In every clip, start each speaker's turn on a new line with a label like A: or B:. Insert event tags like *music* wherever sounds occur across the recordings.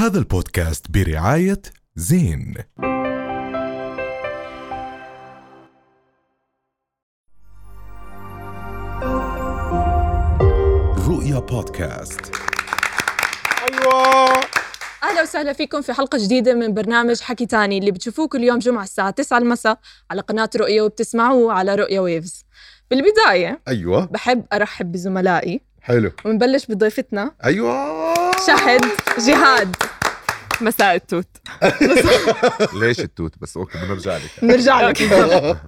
A: هذا البودكاست برعاية زين. رؤيا بودكاست.
B: أيوه.
C: أهلا وسهلا فيكم في حلقة جديدة من برنامج حكي تاني اللي بتشوفوه كل يوم جمعة الساعة 9 المساء على قناة رؤيا وبتسمعوه على رؤيا ويفز. بالبداية
B: أيوه.
C: بحب أرحب بزملائي.
B: حلو.
C: ونبلش بضيفتنا.
B: أيوه.
C: شهد جهاد. مساء التوت. *laughs*
D: ليش التوت؟ بس أوكي بنرجع لك.
C: نرجع لك. *laughs*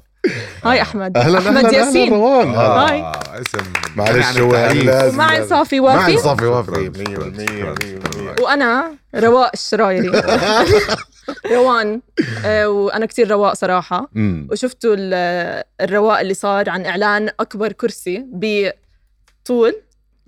C: هاي أحمد.
B: أهلا أحمد
C: ياسين.
B: روان.
C: هاي.
D: آه اسم.
B: معلش
D: يعني
B: هو. لازم
C: ومعي صافي
B: معي
C: وافي.
B: صافي وافي.
D: شكراً،
B: 100%
D: شكراً،
B: 100%
D: شكراً.
C: وأنا رواء الشرايري *laughs* روان. آه، وأنا كتير رواء
B: صراحة.
C: وشفتوا ال- الرواء اللي صار عن إعلان أكبر كرسي بطول.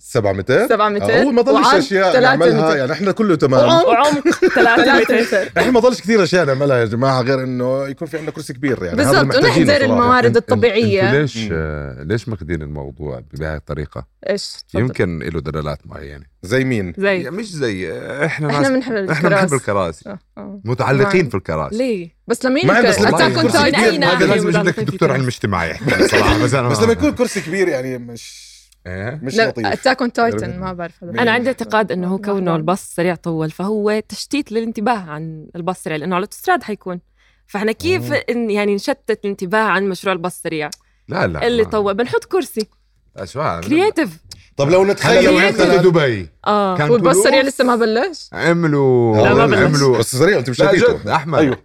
B: 7 متر
C: 7 متر
B: هو ما ضلش أشياء
C: 3
B: نعملها
C: متر.
B: يعني إحنا كله تمام
C: وعمق 3 *laughs* متر
B: إحنا ما ضلش كثير أشياء نعملها يا جماعة غير إنه يكون في عندنا كرسي كبير يعني
C: بالضبط
B: صراحة.
C: الموارد الطبيعية
D: ليش
B: مم.
D: آه ليش ماخذين الموضوع بهاي الطريقة؟
C: إيش تفضل.
D: يمكن له دلالات معينة
B: زي مين؟
C: زي
D: يعني مش زي إحنا
C: إحنا
D: ناس
C: بنحب
D: إحنا بنحب
C: الكراسي آه، آه.
D: متعلقين في الكراسي
C: ليه بس لمين
B: ما عندي بس
C: اتاك
B: والله
C: اون
B: كرسي كبير.
D: هذا لازم يجيب لك الدكتور علم اجتماعي *laughs* صراحة بس
B: لما يكون كرسي كبير يعني مش؟ مش
C: لا
B: لطيف.
C: اتاك اون تايتن ما بعرف
E: أنا عندي اعتقاد إنه هو كونه الباص سريع طول فهو تشتيت للانتباه عن الباص السريع لأنه على الأوتوستراد حيكون. فإحنا كيف. إن يعني نشتت الانتباه عن مشروع الباص السريع
D: لا لا
E: اللي طول بنحط كرسي.
D: هذا؟
E: كرييتيف
B: طب لو نتخيل.
D: مثلا دبي.
E: آه.
D: كان
C: والباص السريع لسه ما بلش؟
D: عملوا
B: لا، ما
E: بلش.
D: عملوا
B: بس سريع أنت مش
D: أحمد.
B: أيوه.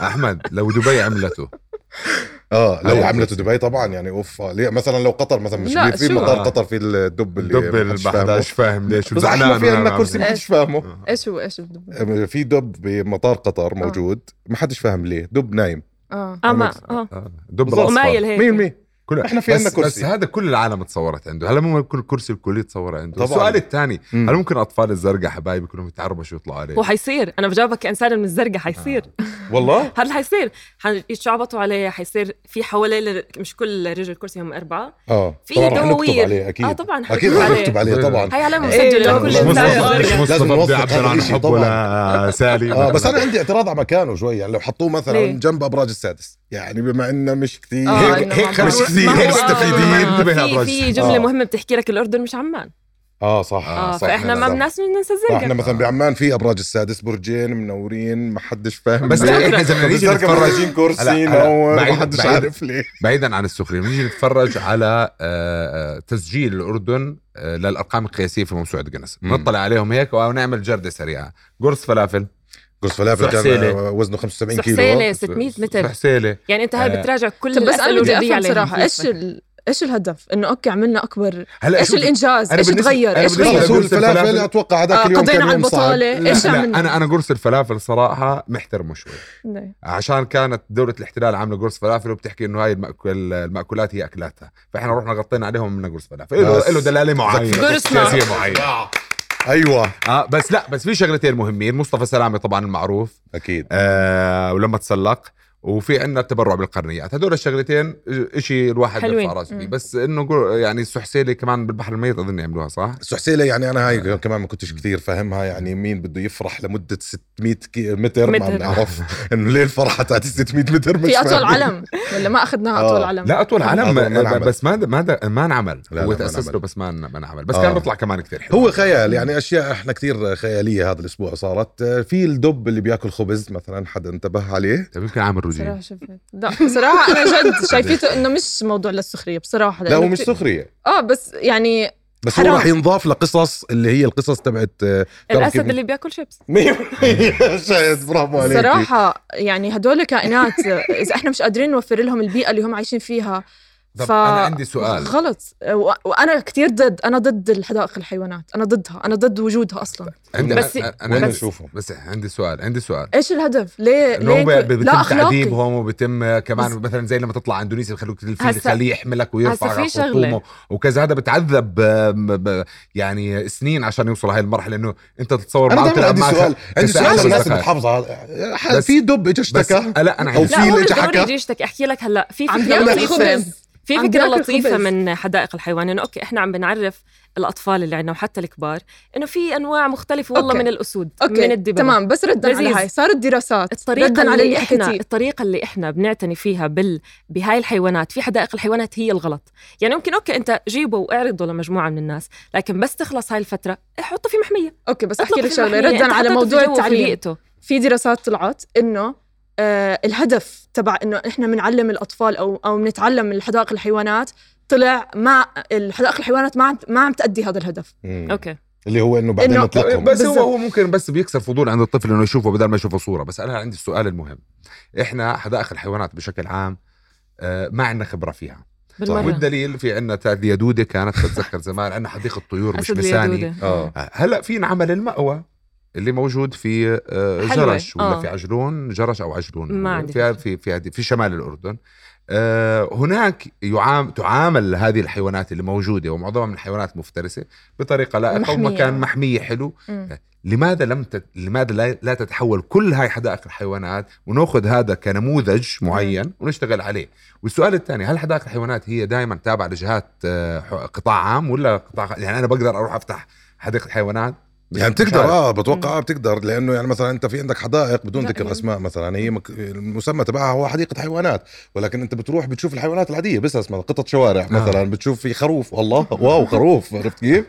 D: أحمد لو دبي عملته. *laughs*
B: آه لو. عملته دبي طبعا يعني أوف آه، ليه؟ مثلا لو قطر مثلا مش
C: لا،
B: في؟ مطار
D: آه.
B: قطر في الدب اللي
D: الدب
B: فاهمه.
D: البحداش فاهم ليش وزعلان
B: في عندنا كرسي ما حدش فاهمه.
C: إيش هو إيش بدو
B: في دب بمطار قطر موجود ما حدش فاهم ليه. دب نايم.
C: آه.
E: آه ما آه.
D: آه، دب.
E: ومايل هيك.
B: مين مين
D: كل
B: إحنا في عندنا كرسي.
D: بس هذا كل العالم تصورت عنده. هلا مو كل كرسي الكلي تصور عنده.
B: طبعاً.
D: السؤال الثاني. هل ممكن أطفال الزرقاء حبايبي يكونوا يتعربشوا ويطلعوا عليه؟
E: هو حيصير. أنا بجاوبك كإنسان من الزرقاء حيصير.
B: والله؟ *laughs*
E: هذا اللي حيصير؟ حيتشعبطوا عليه حيصير في حواليه ل- مش كل رجل كرسي هم أربعة.
B: آه.
E: في دواوير.
B: عليه أكيد.
E: آه طبعا أكيد
B: رح
E: عليه.
B: طبعا.
E: هي علامة
C: إيه، مسجلة.
E: لكل
C: مش
E: انسان.
B: لازم هذا
D: عن حبه
B: طبعاً.
D: لسالي
B: آه بس أنا عندي اعتراض على مكانه شوي يعني لو حطوه مثلا؟ جنب أبراج السادس. يعني بما إنه مش كثير
C: آه،
B: هيك هيك
C: ما
B: مش. كثير
E: ما
B: هيك
E: آه،
B: مستفيدين
E: آه،
D: انتبه
E: في
D: لأبراج
E: في. جملة
B: آه.
E: مهمة بتحكي لك الأردن مش عمان
B: آه صح
E: آه
B: صح
E: فإحنا ما
B: صح.
E: بدناش ننسى
B: آه، إحنا
E: الزرقاء
B: مثلا بعمان في أبراج السادس برجين منورين ما حدش فاهم
D: بس. إحنا اذا نيجي
B: الزرقاء
D: نتفرج
B: كرسي
D: هلا- هلا،
B: نور ما حدش. عارف ليه
D: بعيدا عن السخرية نيجي نتفرج على آه، آه، تسجيل الأردن آه، للأرقام القياسية في موسوعة جنس
B: مم.
D: نطلع عليهم هيك ونعمل جردة سريعة قرص فلافل
B: قرص فلافل كان. آه، وزنه 75 كيلو
E: سحسيله 600 متر
D: حسيله
E: يعني انت هاي
D: آه.
E: بتراجع كل
C: طب بس أنا بدي
E: أفهم
C: صراحة إيش ال... إيش الهدف؟ إنه أوكي عملنا أكبر
D: هلا إيش
C: الإنجاز؟
D: إيش
C: تغير؟
D: أنا
C: إيش
D: بالنسبة
C: غير؟
B: خلص هو
D: قرص
B: الفلافل. أتوقع
C: آه،
B: هذاك اليوم
C: قضينا على البطالة
D: إيش
C: عملنا؟
D: أنا أنا قرص الفلافل صراحة محترمة شوي
C: ليه؟
D: عشان كانت دولة الاحتلال عاملة قرص فلافل وبتحكي إنه هاي المأكل المأكولات هي أكلاتها، فإحنا رحنا غطينا عليهم من قرص فلافل، له
B: بس.
D: له دلالة معينة
E: قرصنا.
D: سياسية معينة
B: أيوه.
D: آه بس لا بس في شغلتين مهمين، مصطفى سلامة طبعا المعروف.
B: أكيد.
D: آه ولما تسلق. وفي عندنا التبرع بالقرنيات هدول الشغلتين إشي الواحد
E: حلوين.
D: بيرفع راسه فيه. بس إنه يعني السحسيلة كمان بالبحر الميت أظن يعملوها صح؟
B: السحسيلة يعني أنا هاي كمان ما كنتش كثير فاهمها يعني مين بده يفرح لمدة 600 كي- متر ما. بنعرف *laughs* إنه ليه الفرحة تاعت 600 متر مش
C: في أطول
B: فاهم.
C: علم ولا ما اخذناها أطول
B: آه.
C: علم؟
D: لا
B: أطول علم
D: آه،. بس ما ما ما انعمل هو
B: تأسس.
D: له بس ما ما انعمل بس
B: آه.
D: كان بيطلع كمان كثير حلو
B: هو خيال يعني أشياء إحنا كثير خيالية هذا الأسبوع صارت في الدب اللي بياكل خبز مثلا حدا انتبه عليه
D: طيب يمكن عامل صراحة
C: شفت. لا بصراحة أنا *laughs* جد شايفته إنه مش موضوع للسخرية بصراحة
B: لا هو مش سخرية.
C: آه بس يعني
B: بس
C: حرام.
B: هو رح ينضاف لقصص اللي هي القصص تبعت آه، الأسد
E: اللي بياكل *laughs* شيبس
B: برافو عليك
C: صراحة يعني هدول كائنات إذا إحنا مش قادرين نوفر لهم البيئة اللي هم عايشين فيها
D: طب أنا عندي سؤال.
C: غلط. و- وأنا كتير ضد أنا ضد الحدائق الحيوانات. أنا ضدها. أنا ضد وجودها أصلا.
D: عندي
E: بس-
D: أنا
B: نشوفهم؟
D: بس عندي سؤال عندي سؤال.
C: إيش الهدف؟ ليه ليه
D: بيتم
C: لا
D: تعذيبهم وبيتم كمان
C: بس-
D: مثلا زي لما تطلع اندونيسيا بخلوك الفيل
E: هسا-
D: يخليه يحملك ويرفع
E: في.
D: خرطومه وكذا. هذا بتعذب ب- ب- يعني سنين عشان يوصل هاي المرحلة إنه أنت تتصور معه
B: دائما عندي
D: تلعب معه.
B: سؤال عندي سؤال على
D: بس-
B: في دب اجى
D: بس
B: اشتكى
D: لا أنا
B: أو
D: عندي
B: في
E: لا هو
B: اللي
E: مش
B: حكى.
E: ضروري يجي يشتكي. أحكي لك هلا في
C: عم
E: لطيفة. في
C: عم
E: فكرة
C: بياكل
E: لطيفة
C: خبز.
E: من حدائق الحيوان إنه أوكي إحنا عم بنعرف الأطفال اللي عندنا وحتى الكبار إنه في أنواع مختلفة والله
C: okay.
E: من الأسود
C: okay
E: من الدببة
C: تمام بس ردا على. هاي صارت دراسات
E: الطريقة
C: ردا على
E: اللي,
C: اللي إحنا
E: الطريقة اللي إحنا بنعتني فيها بال بهاي الحيوانات في حدائق الحيوانات هي الغلط، يعني ممكن okay أنت جيبه واعرضه لمجموعة من الناس، لكن بس تخلص هاي الفترة حطه في محمية،
C: okay بس
E: أحكي
C: لك
E: محمية.
C: ردا على موضوع التعليم. في دراسات طلعت إنه الهدف تبع إنه إحنا بنعلم الأطفال أو أو بنتعلم من حدائق الحيوانات طلع ما الحدائق الحيوانات ما عم ما عم تأدي هذا الهدف.
B: مم.
E: أوكي.
B: اللي هو إنه بعدين نطلقهم
D: بس هو. هو ممكن بس بيكسر فضول عند الطفل إنه يشوفه بدل ما يشوفه صورة. بس أنا عندي السؤال المهم. إحنا حدائق الحيوانات بشكل عام آه، ما عندنا خبرة فيها.
E: بالمرة.
D: والدليل في عندنا تاعت اليدوده كانت بتذكر زمان عندنا حديقة طيور مش مساني.
B: آه.
D: هلأ في انعمل المأوى. اللي موجود في آه،. جرش ولا
E: آه.
D: في عجلون جرش أو عجلون
E: ما
D: في في في في شمال الأردن آه، هناك يعام تعامل هذه الحيوانات اللي موجودة ومعظمها من الحيوانات مفترسة بطريقة لائقه. ومكان محمية حلو
C: مم.
D: لماذا لم تت... لماذا لا... لا تتحول كل هاي حدائق الحيوانات ونأخذ هذا كنموذج معين ونشتغل عليه والسؤال الثاني هل حدائق الحيوانات هي دائما تابعة لجهات قطاع عام ولا قطاع يعني أنا بقدر أروح أفتح حديقة حيوانات
B: يعني بتقدر. آه بتوقع آه بتقدر لأنه يعني مثلا أنت في عندك حدائق بدون ذكر
E: يعني-
B: أسماء مثلا هي مك... المسمى تبعها هو حديقة حيوانات ولكن أنت بتروح بتشوف الحيوانات العادية بس اسمها قطط شوارع مثلا بتشوف في خروف والله واو خروف عرفت كيف؟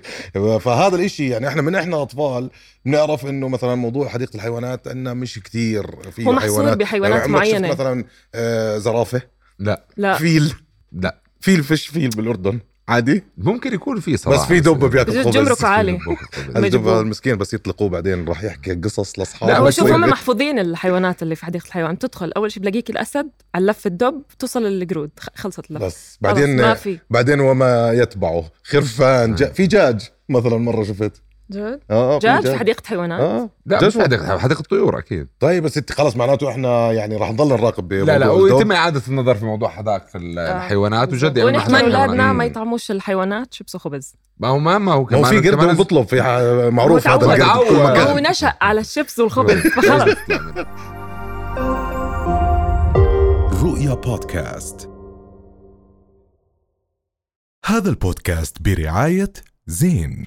B: فهذا الإشي يعني إحنا من إحنا أطفال بنعرف إنه مثلا موضوع حديقة الحيوانات إنه مش كتير في
E: هو محصور بحيوانات
B: شفت
E: معينة.
B: مثلا آه زرافة؟
D: لا.
E: لا.
B: فيل؟
D: لا.
B: فيل فيش فيل بالأردن. عادي؟
D: ممكن يكون في صراحة
B: بس في دب بياكل
E: بجوز
B: خبز
E: جمرك عالي. *laughs*
B: الدب. المسكين بس يطلقوه بعدين راح يحكي قصص لأصحابه.
D: لا،
E: شوف هم محفوظين الحيوانات اللي في حديقة الحيوان. تدخل أول شيء بلاقيك الأسد على لف الدب توصل للقرود. خلصت اللف.
B: بس بعدين
E: ما في.
B: بعدين وما يتبعه. خرفان جا في دجاج مثلا مرة شفت.
C: جد؟
B: آه آه، في
E: جاج في حديقة حيوانات؟
B: آه.
D: لا مش حديقة حديقة طيور أكيد.
B: طيب بس انت خلص معناته إحنا يعني راح نضل نراقب
D: لا لا. ويتم إعادة النظر في موضوع حدائق الحيوانات وجد
E: ونحمل
D: حدائق
E: أولادنا
D: حيوانات.
E: ما يطعموش الحيوانات شبسوا خبز
D: ما هو ما ما هو
B: ما هو
D: كمان
B: في قرد بطلب في معروف هذا القرد.
E: هو نشأ على الشيبس والخبز *laughs* فخلص
A: رؤيا بودكاست. هذا البودكاست برعاية زين.